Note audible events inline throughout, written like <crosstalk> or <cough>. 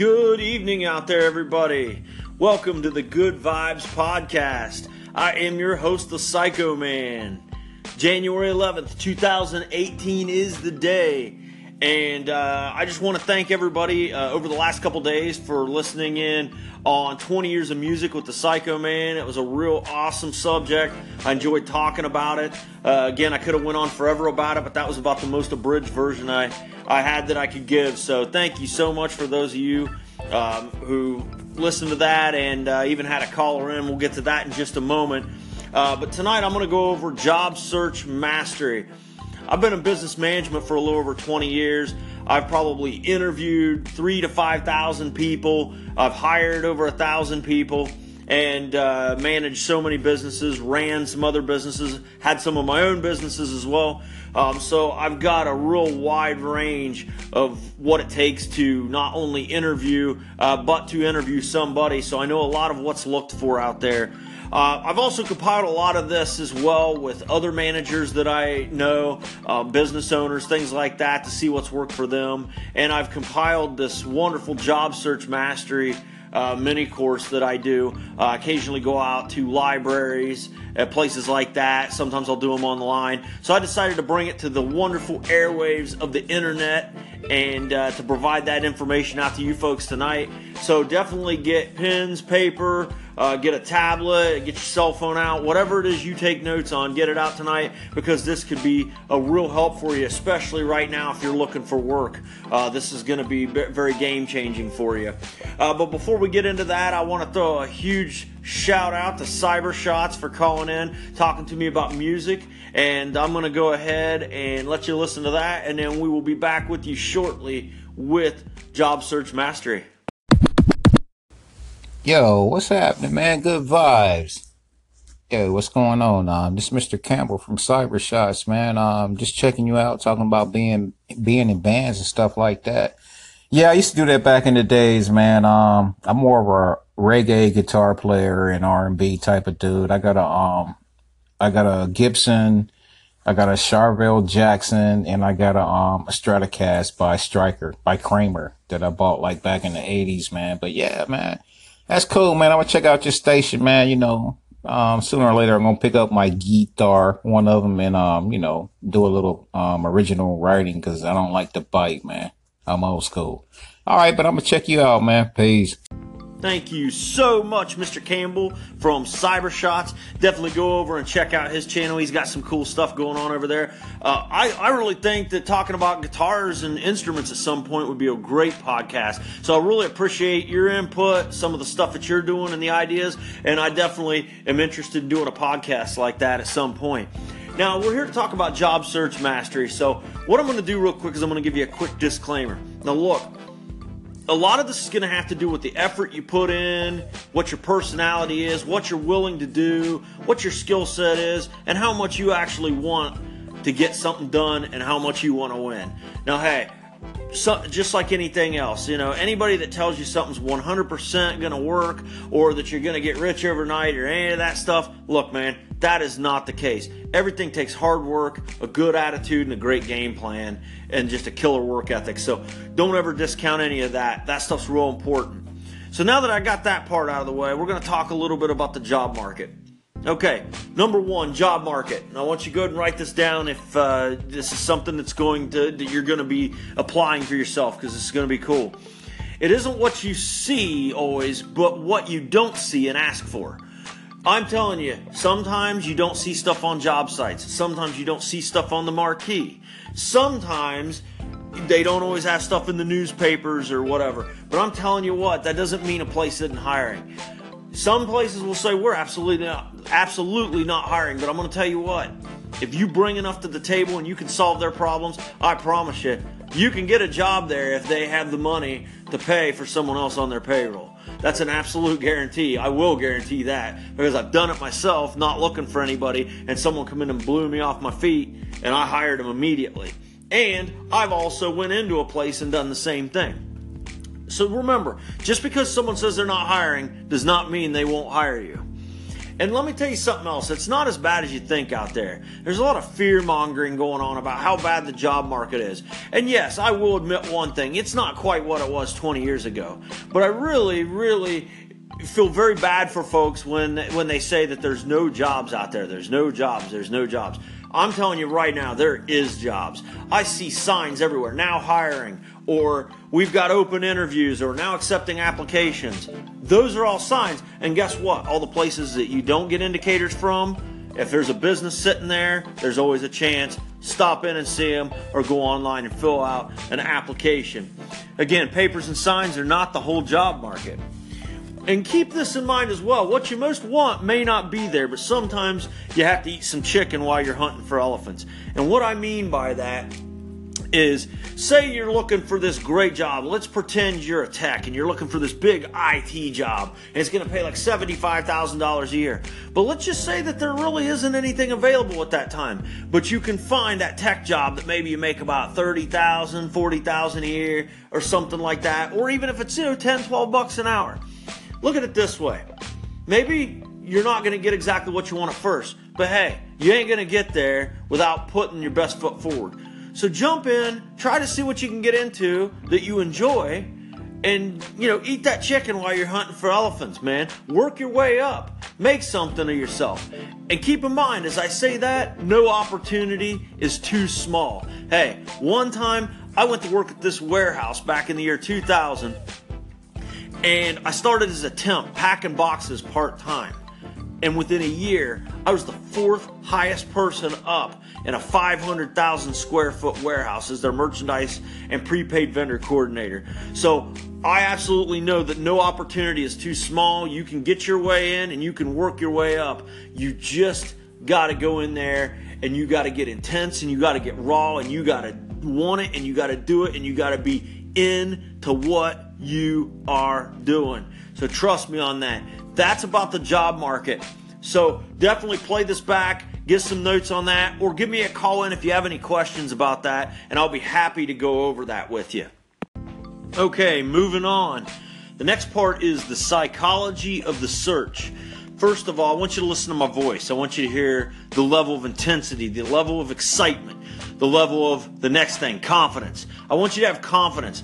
Good evening out there, everybody. Welcome to the Good Vibes Podcast. I am your host, the Psycho Man. January 11th, 2018 is the day. And uh, I just want to thank everybody uh, over the last couple days for listening in on 20 years of music with the Psycho Man. It was a real awesome subject. I enjoyed talking about it. Uh, again, I could have went on forever about it, but that was about the most abridged version I, I had that I could give. So thank you so much for those of you um, who listened to that and uh, even had a caller in. We'll get to that in just a moment. Uh, but tonight I'm going to go over job search mastery. I've been in business management for a little over 20 years. I've probably interviewed three to 5,000 people. I've hired over a thousand people and uh, managed so many businesses, ran some other businesses, had some of my own businesses as well. Um, so I've got a real wide range of what it takes to not only interview, uh, but to interview somebody. So I know a lot of what's looked for out there. Uh, I've also compiled a lot of this as well with other managers that I know, uh, business owners, things like that, to see what's worked for them. And I've compiled this wonderful job search mastery uh, mini course that I do. Uh, occasionally go out to libraries at places like that. Sometimes I'll do them online. So I decided to bring it to the wonderful airwaves of the internet and uh, to provide that information out to you folks tonight. So definitely get pens, paper, uh, get a tablet, get your cell phone out, whatever it is you take notes on, get it out tonight because this could be a real help for you, especially right now if you're looking for work. Uh, this is going to be very game changing for you. Uh, but before we get into that, I want to throw a huge shout out to Cyber Shots for calling in, talking to me about music. And I'm going to go ahead and let you listen to that, and then we will be back with you shortly with Job Search Mastery. Yo, what's happening, man? Good vibes. Yo, what's going on? Um, this is Mr. Campbell from Cyber Shots, man. Um, just checking you out, talking about being being in bands and stuff like that. Yeah, I used to do that back in the days, man. Um, I'm more of a reggae guitar player and R and B type of dude. I got a um, I got a Gibson, I got a Charvel Jackson, and I got a um a Stratocaster by Striker by Kramer that I bought like back in the '80s, man. But yeah, man that's cool, man. I'm gonna check out your station, man. You know, um, sooner or later I'm gonna pick up my guitar, one of them, and um, you know, do a little um original writing because I don't like to bite, man. I'm old school. All right, but I'm gonna check you out, man. Peace. Thank you so much, Mr. Campbell from Cyber Shots. Definitely go over and check out his channel. He's got some cool stuff going on over there. Uh, I, I really think that talking about guitars and instruments at some point would be a great podcast. So I really appreciate your input, some of the stuff that you're doing and the ideas, and I definitely am interested in doing a podcast like that at some point. Now, we're here to talk about job search mastery. So, what I'm going to do real quick is I'm going to give you a quick disclaimer. Now, look, a lot of this is going to have to do with the effort you put in, what your personality is, what you're willing to do, what your skill set is, and how much you actually want to get something done and how much you want to win. Now, hey, so, just like anything else, you know, anybody that tells you something's 100% going to work or that you're going to get rich overnight or any of that stuff, look, man, that is not the case. Everything takes hard work, a good attitude, and a great game plan, and just a killer work ethic. So don't ever discount any of that. That stuff's real important. So now that I got that part out of the way, we're going to talk a little bit about the job market. Okay, number one, job market. And I want you to go ahead and write this down if uh, this is something that's going to that you're going to be applying for yourself because this is going to be cool. It isn't what you see always, but what you don't see and ask for. I'm telling you, sometimes you don't see stuff on job sites. Sometimes you don't see stuff on the marquee. Sometimes they don't always have stuff in the newspapers or whatever. But I'm telling you what, that doesn't mean a place isn't hiring. Some places will say we're absolutely not, absolutely not hiring, but I'm going to tell you what. If you bring enough to the table and you can solve their problems, I promise you, you can get a job there if they have the money to pay for someone else on their payroll. That's an absolute guarantee. I will guarantee that because I've done it myself, not looking for anybody, and someone come in and blew me off my feet, and I hired them immediately. And I've also went into a place and done the same thing. So remember, just because someone says they're not hiring does not mean they won't hire you. And let me tell you something else. It's not as bad as you think out there. There's a lot of fear mongering going on about how bad the job market is. And yes, I will admit one thing. It's not quite what it was 20 years ago. But I really, really feel very bad for folks when when they say that there's no jobs out there. There's no jobs. There's no jobs. I'm telling you right now, there is jobs. I see signs everywhere now hiring, or we've got open interviews, or now accepting applications. Those are all signs. And guess what? All the places that you don't get indicators from, if there's a business sitting there, there's always a chance. Stop in and see them, or go online and fill out an application. Again, papers and signs are not the whole job market. And keep this in mind as well. What you most want may not be there, but sometimes you have to eat some chicken while you're hunting for elephants. And what I mean by that is say you're looking for this great job. Let's pretend you're a tech and you're looking for this big IT job and it's going to pay like $75,000 a year. But let's just say that there really isn't anything available at that time. But you can find that tech job that maybe you make about 30,000, 40,000 a year or something like that. Or even if it's, you know, 10, 12 bucks an hour. Look at it this way. Maybe you're not going to get exactly what you want at first, but hey, you ain't going to get there without putting your best foot forward. So jump in, try to see what you can get into that you enjoy, and you know, eat that chicken while you're hunting for elephants, man. Work your way up. Make something of yourself. And keep in mind, as I say that, no opportunity is too small. Hey, one time I went to work at this warehouse back in the year 2000 and I started as a temp, packing boxes part time. And within a year, I was the fourth highest person up in a 500,000 square foot warehouse as their merchandise and prepaid vendor coordinator. So I absolutely know that no opportunity is too small. You can get your way in and you can work your way up. You just got to go in there and you got to get intense and you got to get raw and you got to want it and you got to do it and you got to be in to what you are doing. So trust me on that. That's about the job market. So definitely play this back, get some notes on that, or give me a call in if you have any questions about that, and I'll be happy to go over that with you. Okay, moving on. The next part is the psychology of the search. First of all, I want you to listen to my voice. I want you to hear the level of intensity, the level of excitement, the level of the next thing, confidence. I want you to have confidence.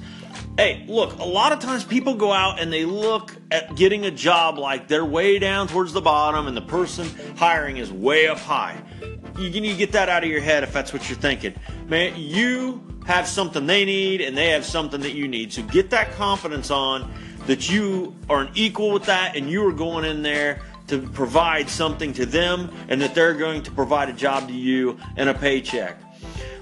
Hey, look, a lot of times people go out and they look at getting a job like they're way down towards the bottom and the person hiring is way up high. You need to get that out of your head if that's what you're thinking. Man, you have something they need and they have something that you need. So get that confidence on that you are an equal with that and you are going in there to provide something to them and that they're going to provide a job to you and a paycheck.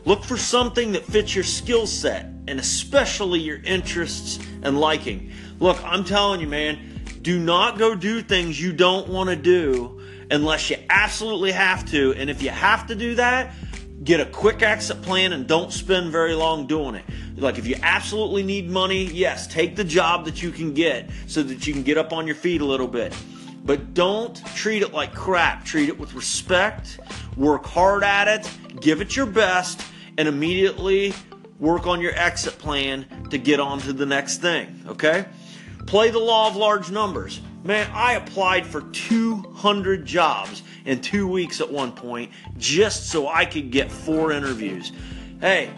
Look for something that fits your skill set and especially your interests and liking. Look, I'm telling you, man, do not go do things you don't want to do unless you absolutely have to. And if you have to do that, get a quick exit plan and don't spend very long doing it. Like if you absolutely need money, yes, take the job that you can get so that you can get up on your feet a little bit. But don't treat it like crap. Treat it with respect. Work hard at it. Give it your best and immediately work on your exit plan to get on to the next thing, okay? Play the law of large numbers. Man, I applied for 200 jobs in two weeks at one point just so I could get four interviews. Hey,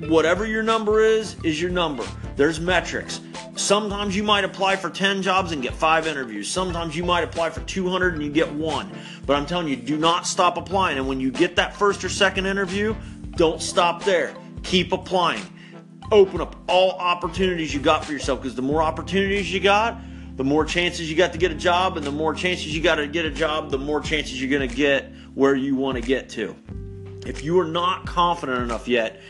whatever your number is, is your number. There's metrics. Sometimes you might apply for 10 jobs and get five interviews. Sometimes you might apply for 200 and you get one. But I'm telling you, do not stop applying. And when you get that first or second interview, don't stop there. Keep applying. Open up all opportunities you got for yourself because the more opportunities you got, the more chances you got to get a job, and the more chances you got to get a job, the more chances you're going to get where you want to get to. If you are not confident enough yet,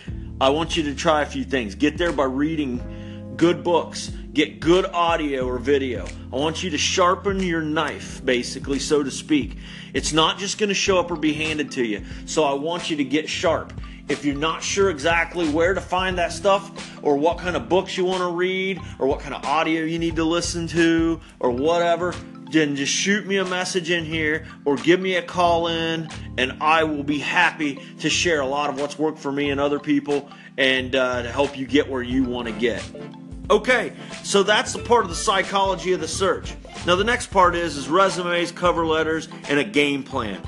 I want you to try a few things. Get there by reading good books, get good audio or video. I want you to sharpen your knife, basically, so to speak. It's not just going to show up or be handed to you. So I want you to get sharp. If you're not sure exactly where to find that stuff, or what kind of books you want to read, or what kind of audio you need to listen to, or whatever, then just shoot me a message in here or give me a call in, and I will be happy to share a lot of what's worked for me and other people and uh, to help you get where you want to get. Okay, so that's the part of the psychology of the search. Now the next part is is resumes, cover letters, and a game plan.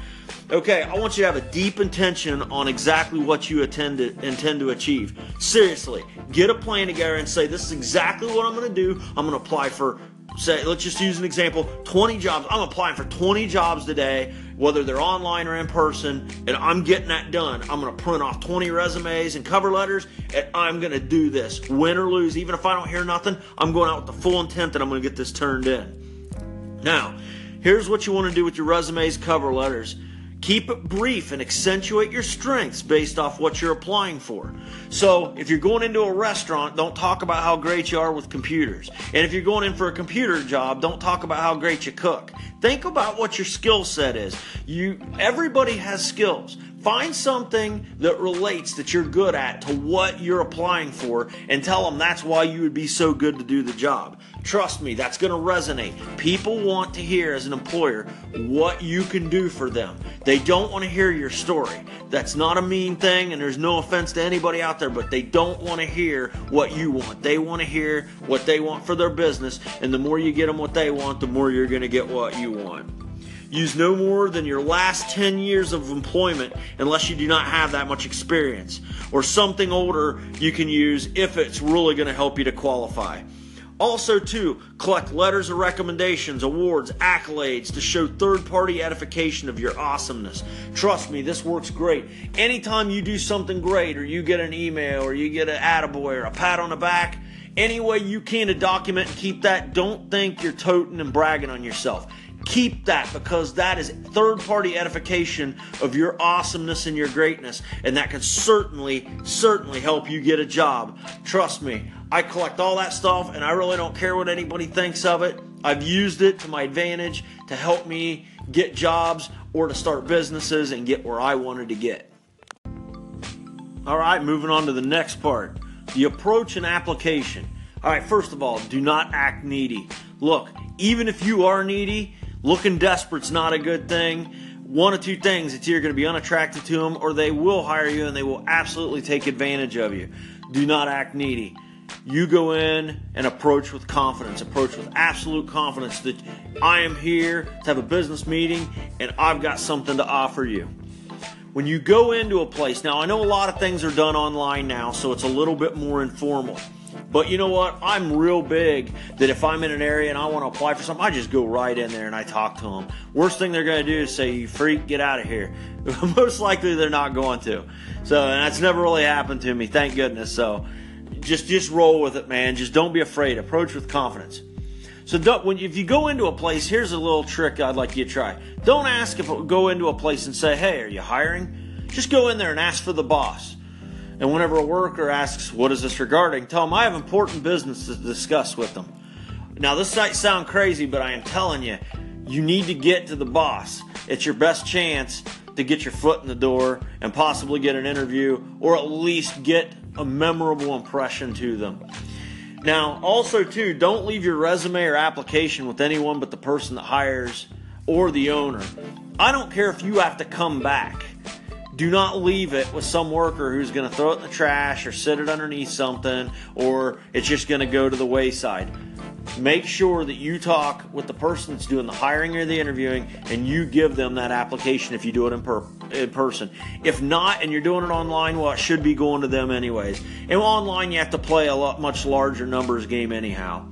Okay, I want you to have a deep intention on exactly what you intend to, intend to achieve. Seriously, get a plan together and say, this is exactly what I'm going to do. I'm going to apply for, say, let's just use an example 20 jobs. I'm applying for 20 jobs today, whether they're online or in person, and I'm getting that done. I'm going to print off 20 resumes and cover letters, and I'm going to do this. Win or lose, even if I don't hear nothing, I'm going out with the full intent that I'm going to get this turned in. Now, here's what you want to do with your resumes, cover letters Keep it brief and accentuate your strengths based off what you're applying for. So, if you're going into a restaurant, don't talk about how great you are with computers. And if you're going in for a computer job, don't talk about how great you cook. Think about what your skill set is. You everybody has skills. Find something that relates that you're good at to what you're applying for and tell them that's why you would be so good to do the job. Trust me, that's going to resonate. People want to hear, as an employer, what you can do for them. They don't want to hear your story. That's not a mean thing, and there's no offense to anybody out there, but they don't want to hear what you want. They want to hear what they want for their business, and the more you get them what they want, the more you're going to get what you want. Use no more than your last 10 years of employment unless you do not have that much experience, or something older you can use if it's really going to help you to qualify. Also, too, collect letters of recommendations, awards, accolades to show third party edification of your awesomeness. Trust me, this works great. Anytime you do something great, or you get an email, or you get an attaboy, or a pat on the back, any way you can to document and keep that, don't think you're toting and bragging on yourself. Keep that because that is third party edification of your awesomeness and your greatness, and that can certainly, certainly help you get a job. Trust me, I collect all that stuff and I really don't care what anybody thinks of it. I've used it to my advantage to help me get jobs or to start businesses and get where I wanted to get. All right, moving on to the next part the approach and application. All right, first of all, do not act needy. Look, even if you are needy, looking desperate's not a good thing. One of two things it's either going to be unattractive to them or they will hire you and they will absolutely take advantage of you. Do not act needy you go in and approach with confidence, approach with absolute confidence that I am here to have a business meeting and I've got something to offer you. When you go into a place, now I know a lot of things are done online now, so it's a little bit more informal. But you know what? I'm real big that if I'm in an area and I want to apply for something, I just go right in there and I talk to them. Worst thing they're going to do is say, "You freak, get out of here." <laughs> Most likely they're not going to. So, and that's never really happened to me, thank goodness. So, just just roll with it, man. Just don't be afraid. Approach with confidence. So when if you go into a place, here's a little trick I'd like you to try. Don't ask if go into a place and say, "Hey, are you hiring?" Just go in there and ask for the boss. And whenever a worker asks, "What is this regarding?" tell them I have important business to discuss with them. Now this might sound crazy, but I am telling you, you need to get to the boss. It's your best chance to get your foot in the door and possibly get an interview or at least get a memorable impression to them. Now, also too, don't leave your resume or application with anyone but the person that hires or the owner. I don't care if you have to come back. Do not leave it with some worker who's going to throw it in the trash or sit it underneath something or it's just going to go to the wayside make sure that you talk with the person that's doing the hiring or the interviewing and you give them that application if you do it in, per- in person. If not, and you're doing it online, well, it should be going to them anyways. And online, you have to play a lot much larger numbers game anyhow.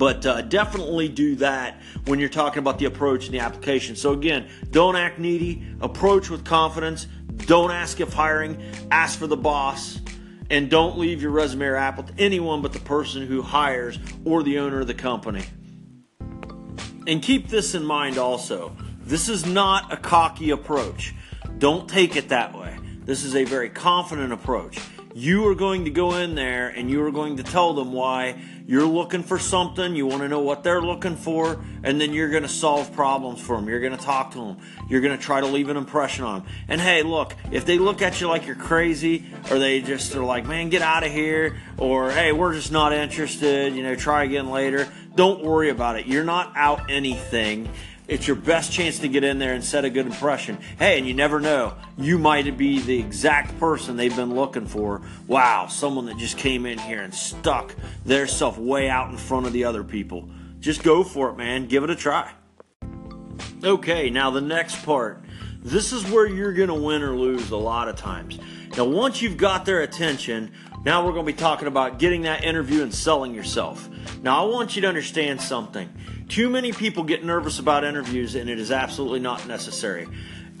But uh, definitely do that when you're talking about the approach and the application. So again, don't act needy. Approach with confidence. Don't ask if hiring. Ask for the boss and don't leave your resume or app with anyone but the person who hires or the owner of the company. And keep this in mind also this is not a cocky approach. Don't take it that way. This is a very confident approach. You are going to go in there and you are going to tell them why you're looking for something, you want to know what they're looking for, and then you're going to solve problems for them. You're going to talk to them. You're going to try to leave an impression on them. And hey, look, if they look at you like you're crazy, or they just are like, man, get out of here, or hey, we're just not interested, you know, try again later, don't worry about it. You're not out anything it's your best chance to get in there and set a good impression. Hey, and you never know, you might be the exact person they've been looking for. Wow, someone that just came in here and stuck their self way out in front of the other people. Just go for it, man. Give it a try. Okay, now the next part. This is where you're going to win or lose a lot of times. Now, once you've got their attention, now we're going to be talking about getting that interview and selling yourself. Now, I want you to understand something. Too many people get nervous about interviews, and it is absolutely not necessary.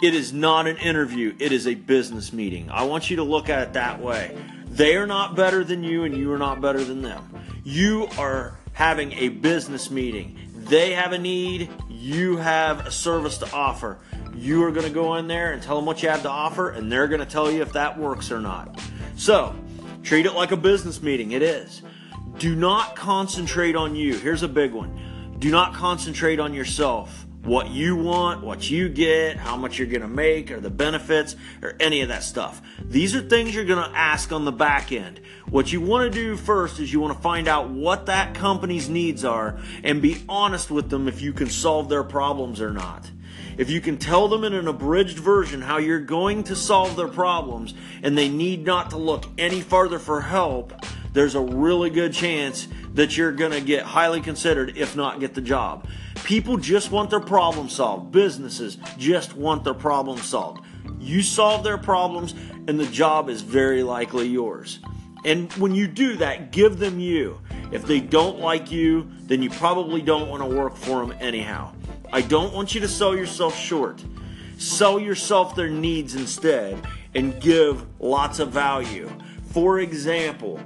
It is not an interview, it is a business meeting. I want you to look at it that way. They are not better than you, and you are not better than them. You are having a business meeting. They have a need, you have a service to offer. You are going to go in there and tell them what you have to offer, and they're going to tell you if that works or not. So, treat it like a business meeting. It is. Do not concentrate on you. Here's a big one do not concentrate on yourself. What you want, what you get, how much you're going to make, or the benefits, or any of that stuff. These are things you're going to ask on the back end. What you want to do first is you want to find out what that company's needs are and be honest with them if you can solve their problems or not. If you can tell them in an abridged version how you're going to solve their problems and they need not to look any farther for help, there's a really good chance that you're going to get highly considered, if not get the job. People just want their problem solved. Businesses just want their problem solved. You solve their problems, and the job is very likely yours. And when you do that, give them you. If they don't like you, then you probably don't want to work for them anyhow. I don't want you to sell yourself short. Sell yourself their needs instead and give lots of value. For example,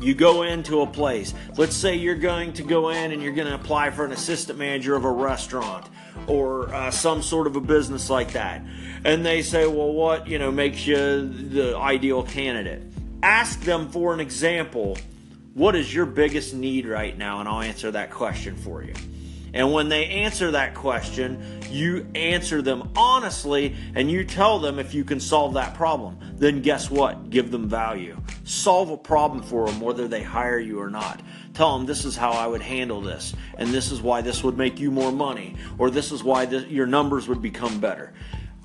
you go into a place. Let's say you're going to go in and you're going to apply for an assistant manager of a restaurant or uh, some sort of a business like that. And they say, well, what, you know, makes you the ideal candidate? Ask them for an example. What is your biggest need right now? And I'll answer that question for you. And when they answer that question, you answer them honestly and you tell them if you can solve that problem. Then guess what? Give them value. Solve a problem for them whether they hire you or not. Tell them this is how I would handle this, and this is why this would make you more money, or this is why this, your numbers would become better.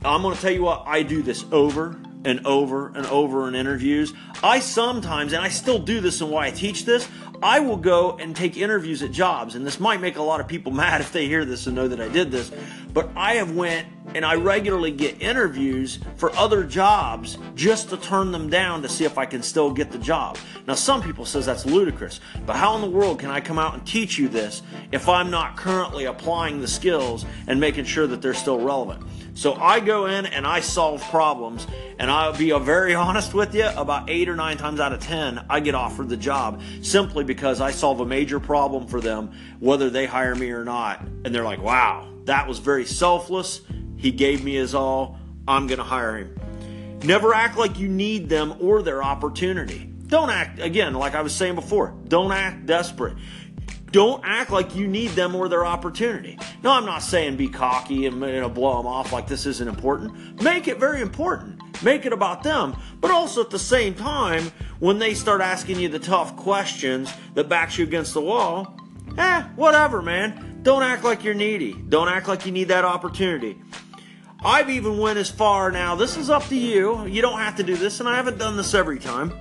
I'm going to tell you what, I do this over and over and over in interviews. I sometimes, and I still do this and why I teach this, I will go and take interviews at jobs, and this might make a lot of people <laughs> mad if they hear this and know that I did this, but I have went and I regularly get interviews for other jobs just to turn them down to see if I can still get the job. Now some people says that's ludicrous, but how in the world can I come out and teach you this if I'm not currently applying the skills and making sure that they're still relevant? So I go in and I solve problems, and I'll be very <laughs> honest with you, about eight or nine times out of ten, I get offered the job simply because I solve a major problem for them, whether they hire me or not. And they're like, wow, that was very selfless. He gave me his all. I'm going to hire him. Never act like you need them or their opportunity. Don't act, again, like I was saying before, don't act desperate. Don't act like you need them or their opportunity. No, I'm not saying be cocky and you know, blow them off like this isn't important. Make it very important. Make it about them. But also at the same time, when they start asking you the tough questions that backs you against the wall, eh, whatever, man. Don't act like you're needy. Don't act like you need that opportunity. I've even went as far now. This is up to you. You don't have to do this, and I haven't done this every time.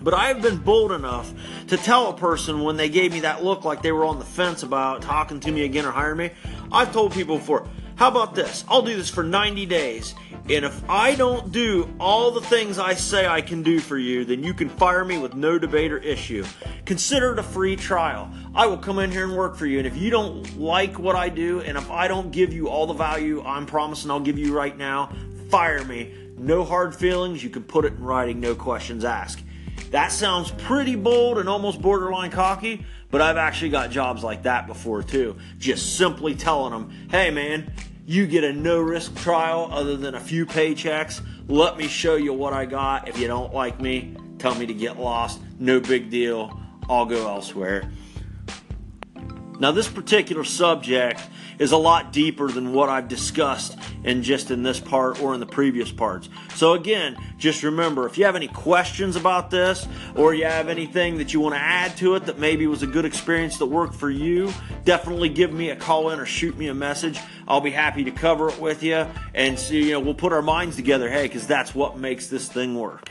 But I have been bold enough to tell a person when they gave me that look like they were on the fence about talking to me again or hiring me. I've told people before, how about this? I'll do this for 90 days. And if I don't do all the things I say I can do for you, then you can fire me with no debate or issue. Consider it a free trial. I will come in here and work for you. And if you don't like what I do, and if I don't give you all the value I'm promising I'll give you right now, fire me. No hard feelings. You can put it in writing, no questions asked. That sounds pretty bold and almost borderline cocky, but I've actually got jobs like that before too. Just simply telling them, hey man, you get a no risk trial other than a few paychecks. Let me show you what I got. If you don't like me, tell me to get lost. No big deal. I'll go elsewhere. Now, this particular subject is a lot deeper than what I've discussed in just in this part or in the previous parts. So, again, just remember if you have any questions about this or you have anything that you want to add to it that maybe was a good experience that worked for you, definitely give me a call in or shoot me a message. I'll be happy to cover it with you and see, you know, we'll put our minds together, hey, because that's what makes this thing work.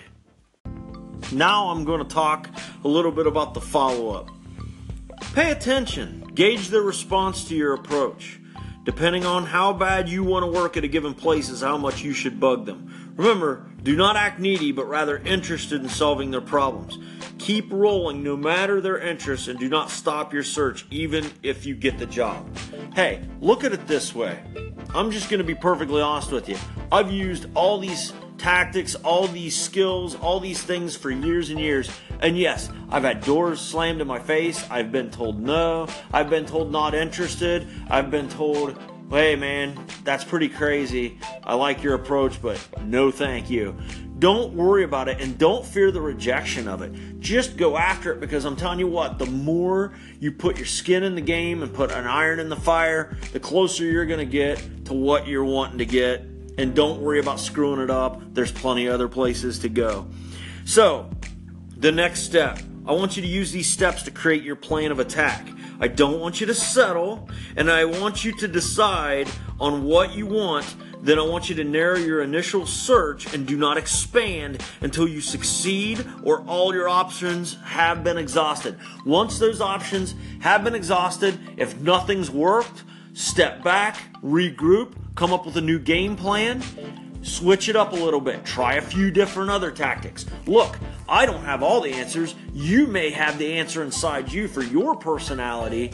Now, I'm going to talk a little bit about the follow up. Pay attention. Gauge their response to your approach. Depending on how bad you want to work at a given place is how much you should bug them. Remember, do not act needy, but rather interested in solving their problems. Keep rolling no matter their interests and do not stop your search even if you get the job. Hey, look at it this way. I'm just going to be perfectly honest with you. I've used all these tactics, all these skills, all these things for years and years. And yes, I've had doors slammed in my face. I've been told no. I've been told not interested. I've been told, hey man, that's pretty crazy. I like your approach, but no thank you. Don't worry about it and don't fear the rejection of it. Just go after it because I'm telling you what, the more you put your skin in the game and put an iron in the fire, the closer you're going to get to what you're wanting to get and don't worry about screwing it up. There's plenty of other places to go. So, the next step I want you to use these steps to create your plan of attack. I don't want you to settle, and I want you to decide on what you want. Then I want you to narrow your initial search and do not expand until you succeed or all your options have been exhausted. Once those options have been exhausted, if nothing's worked, step back, regroup, come up with a new game plan, switch it up a little bit, try a few different other tactics. Look, I don't have all the answers. You may have the answer inside you for your personality.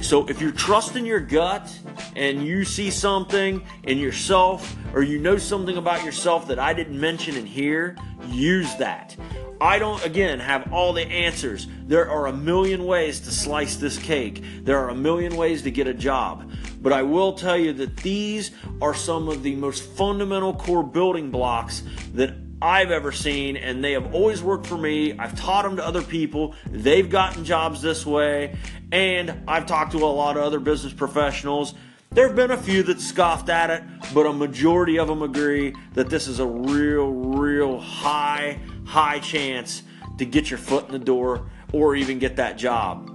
So if you're trusting your gut and you see something in yourself or you know something about yourself that I didn't mention in here, use that. I don't, again, have all the answers. There are a million ways to slice this cake. There are a million ways to get a job. But I will tell you that these are some of the most fundamental core building blocks that I've ever seen, and they have always worked for me. I've taught them to other people. They've gotten jobs this way, and I've talked to a lot of other business professionals. There have been a few that scoffed at it, but a majority of them agree that this is a real, real high, high chance to get your foot in the door or even get that job.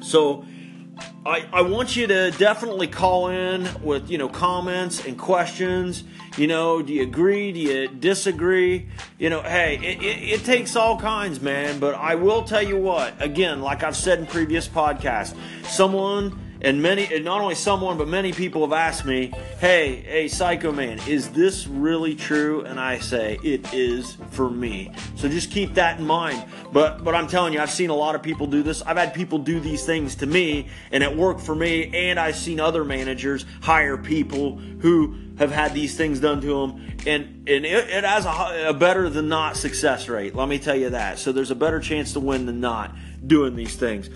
So, I, I want you to definitely call in with you know comments and questions. You know do you agree? Do you disagree? You know hey it, it, it, takes all kinds man but i will tell you what. Again like i've said in previous podcasts someone and many, and not only someone, but many people have asked me, "Hey, hey, Psycho Man, is this really true?" And I say, "It is for me." So just keep that in mind. But, but I'm telling you, I've seen a lot of people do this. I've had people do these things to me, and it worked for me. And I've seen other managers hire people who have had these things done to them, and and it, it has a, a better than not success rate. Let me tell you that. So there's a better chance to win than not doing these things.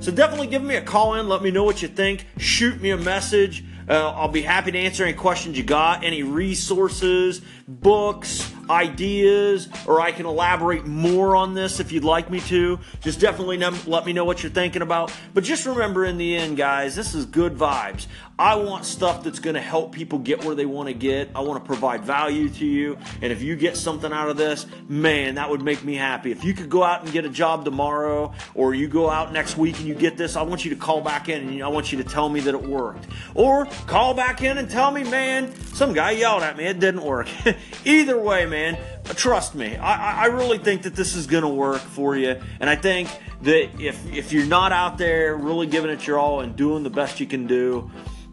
So definitely give me a call in. Let me know what you think. Shoot me a message. Uh, I'll be happy to answer any questions you got, any resources, books, ideas, or I can elaborate more on this if you'd like me to. Just definitely let me know what you're thinking about. But just remember in the end, guys, this is good vibes. I want stuff that's going to help people get where they want to get. I want to provide value to you. And if you get something out of this, man, that would make me happy. If you could go out and get a job tomorrow, or you go out next week and you get this, I want you to call back in and I want you to tell me that it worked. Or call back in and tell me, man, some guy yelled at me, it didn't work. <laughs> Either way, man, trust me, I, I really think that this is going to work for you. And I think that if, if you're not out there really giving it your all and doing the best you can do,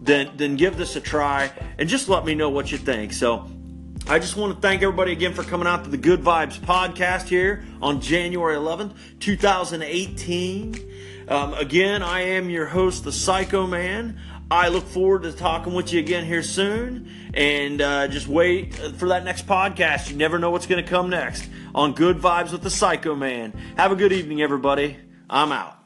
then then give this a try and just let me know what you think. So I just want to thank everybody again for coming out to the Good Vibes podcast here on January 11th, 2018. Um, again, I am your host, the Psycho Man. I look forward to talking with you again here soon. And uh, just wait for that next podcast. You never know what's going to come next on Good Vibes with the Psycho Man. Have a good evening, everybody. I'm out.